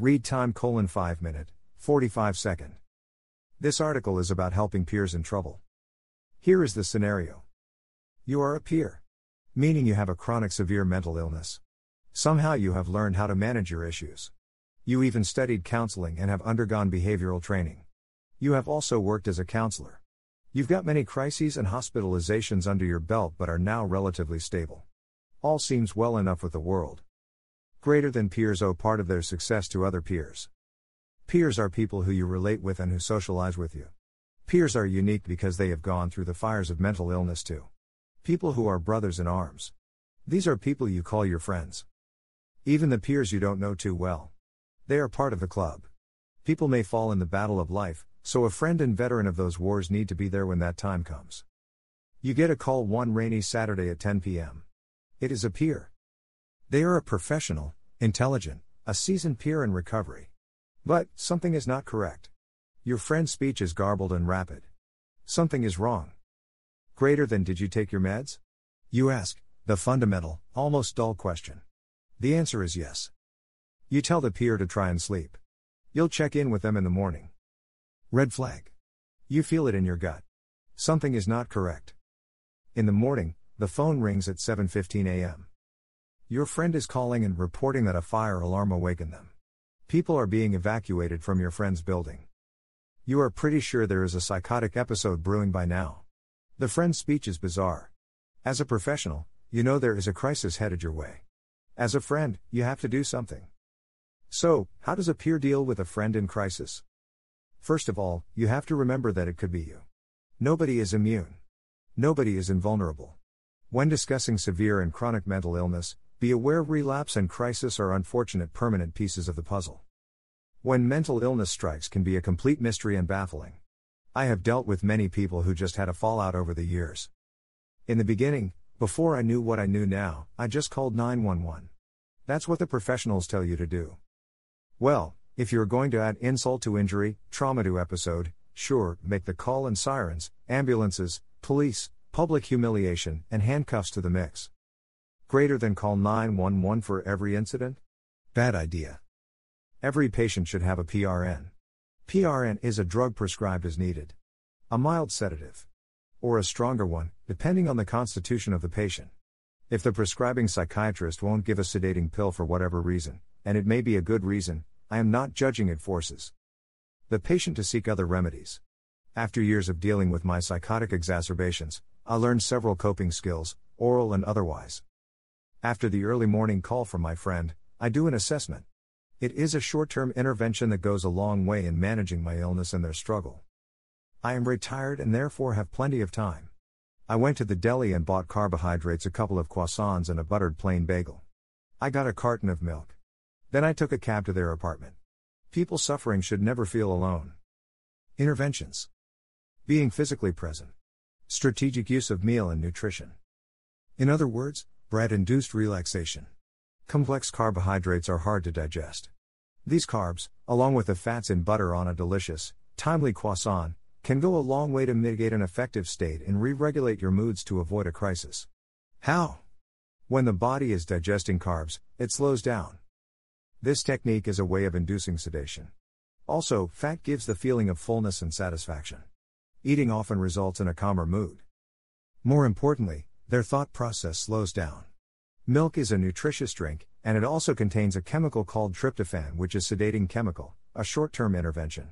Read time colon 5 minute, 45 second. This article is about helping peers in trouble. Here is the scenario. You are a peer. Meaning you have a chronic severe mental illness. Somehow you have learned how to manage your issues. You even studied counseling and have undergone behavioral training. You have also worked as a counselor. You've got many crises and hospitalizations under your belt but are now relatively stable. All seems well enough with the world. Greater than peers owe part of their success to other peers. Peers are people who you relate with and who socialize with you. Peers are unique because they have gone through the fires of mental illness too. People who are brothers in arms. These are people you call your friends. Even the peers you don't know too well. They are part of the club. People may fall in the battle of life, so a friend and veteran of those wars need to be there when that time comes. You get a call one rainy Saturday at 10 p.m. It is a peer. They are a professional, intelligent, a seasoned peer in recovery. But, something is not correct. Your friend's speech is garbled and rapid. Something is wrong. Greater than did you take your meds? You ask, the fundamental, almost dull question. The answer is yes. You tell the peer to try and sleep. You'll check in with them in the morning. Red flag. You feel it in your gut. Something is not correct. In the morning, the phone rings at 7:15 a.m. Your friend is calling and reporting that a fire alarm awakened them. People are being evacuated from your friend's building. You are pretty sure there is a psychotic episode brewing by now. The friend's speech is bizarre. As a professional, you know there is a crisis headed your way. As a friend, you have to do something. So, how does a peer deal with a friend in crisis? First of all, you have to remember that it could be you. Nobody is immune. Nobody is invulnerable. When discussing severe and chronic mental illness, be aware relapse and crisis are unfortunate permanent pieces of the puzzle. When mental illness strikes can be a complete mystery and baffling. I have dealt with many people who just had a fallout over the years. In the beginning, before I knew what I knew now, I just called 911. That's what the professionals tell you to do. Well, if you're going to add insult to injury, trauma to episode, sure, make the call and sirens, ambulances, police, public humiliation, and handcuffs to the mix. Greater than call 911 for every incident? Bad idea. Every patient should have a PRN. PRN is a drug prescribed as needed. A mild sedative. Or a stronger one, depending on the constitution of the patient. If the prescribing psychiatrist won't give a sedating pill for whatever reason, and it may be a good reason, I am not judging it forces the patient to seek other remedies. After years of dealing with my psychotic exacerbations, I learned several coping skills, oral and otherwise. After the early morning call from my friend, I do an assessment. It is a short term intervention that goes a long way in managing my illness and their struggle. I am retired and therefore have plenty of time. I went to the deli and bought carbohydrates, a couple of croissants, and a buttered plain bagel. I got a carton of milk. Then I took a cab to their apartment. People suffering should never feel alone. Interventions Being physically present. Strategic use of meal and nutrition. In other words, bread induced relaxation. Complex carbohydrates are hard to digest. These carbs, along with the fats in butter on a delicious, timely croissant, can go a long way to mitigate an affective state and re regulate your moods to avoid a crisis. How? When the body is digesting carbs, it slows down. This technique is a way of inducing sedation. Also, fat gives the feeling of fullness and satisfaction. Eating often results in a calmer mood. More importantly, their thought process slows down. Milk is a nutritious drink, and it also contains a chemical called tryptophan, which is a sedating chemical, a short-term intervention.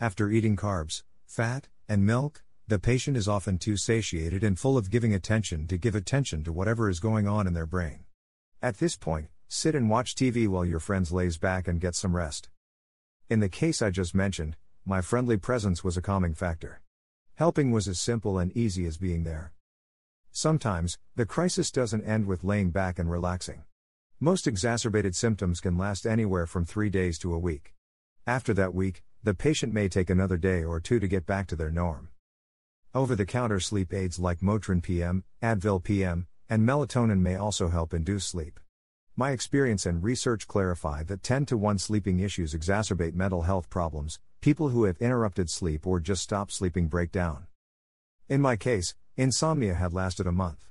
After eating carbs, fat, and milk, the patient is often too satiated and full of giving attention to give attention to whatever is going on in their brain. At this point, Sit and watch TV while your friends lays back and get some rest. In the case I just mentioned, my friendly presence was a calming factor. Helping was as simple and easy as being there. Sometimes, the crisis doesn't end with laying back and relaxing. Most exacerbated symptoms can last anywhere from three days to a week. After that week, the patient may take another day or two to get back to their norm. Over the counter sleep aids like Motrin PM, Advil PM, and melatonin may also help induce sleep. My experience and research clarify that 10 to 1 sleeping issues exacerbate mental health problems, people who have interrupted sleep or just stopped sleeping break down. In my case, insomnia had lasted a month.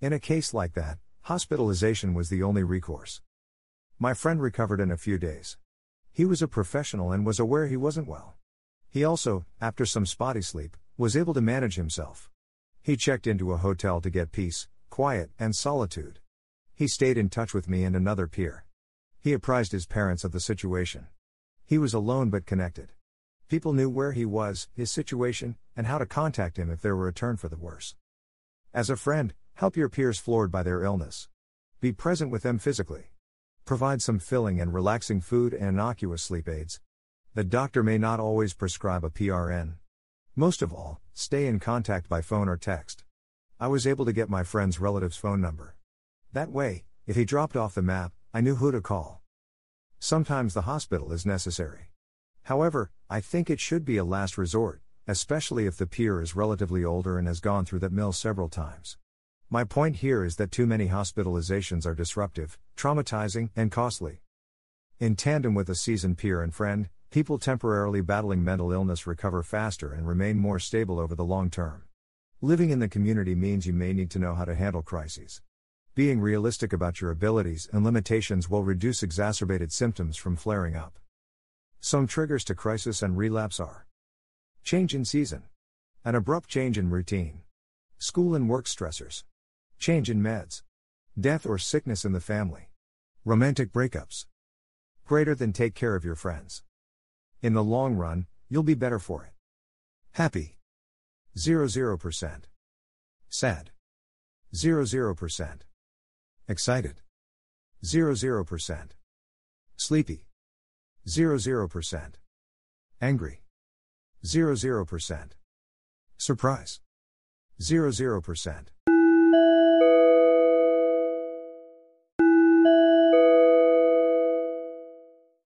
In a case like that, hospitalization was the only recourse. My friend recovered in a few days. He was a professional and was aware he wasn't well. He also, after some spotty sleep, was able to manage himself. He checked into a hotel to get peace, quiet, and solitude. He stayed in touch with me and another peer. He apprised his parents of the situation. He was alone but connected. People knew where he was, his situation, and how to contact him if there were a turn for the worse. As a friend, help your peers floored by their illness. Be present with them physically. Provide some filling and relaxing food and innocuous sleep aids. The doctor may not always prescribe a PRN. Most of all, stay in contact by phone or text. I was able to get my friend's relative's phone number. That way, if he dropped off the map, I knew who to call. Sometimes the hospital is necessary. However, I think it should be a last resort, especially if the peer is relatively older and has gone through that mill several times. My point here is that too many hospitalizations are disruptive, traumatizing, and costly. In tandem with a seasoned peer and friend, people temporarily battling mental illness recover faster and remain more stable over the long term. Living in the community means you may need to know how to handle crises. Being realistic about your abilities and limitations will reduce exacerbated symptoms from flaring up. Some triggers to crisis and relapse are change in season, an abrupt change in routine, school and work stressors, change in meds, death or sickness in the family, romantic breakups. Greater than take care of your friends. In the long run, you'll be better for it. Happy. 00%. Sad. 00%. Excited. 00%. Sleepy. 00%. Angry. 00%. Surprise. 00%.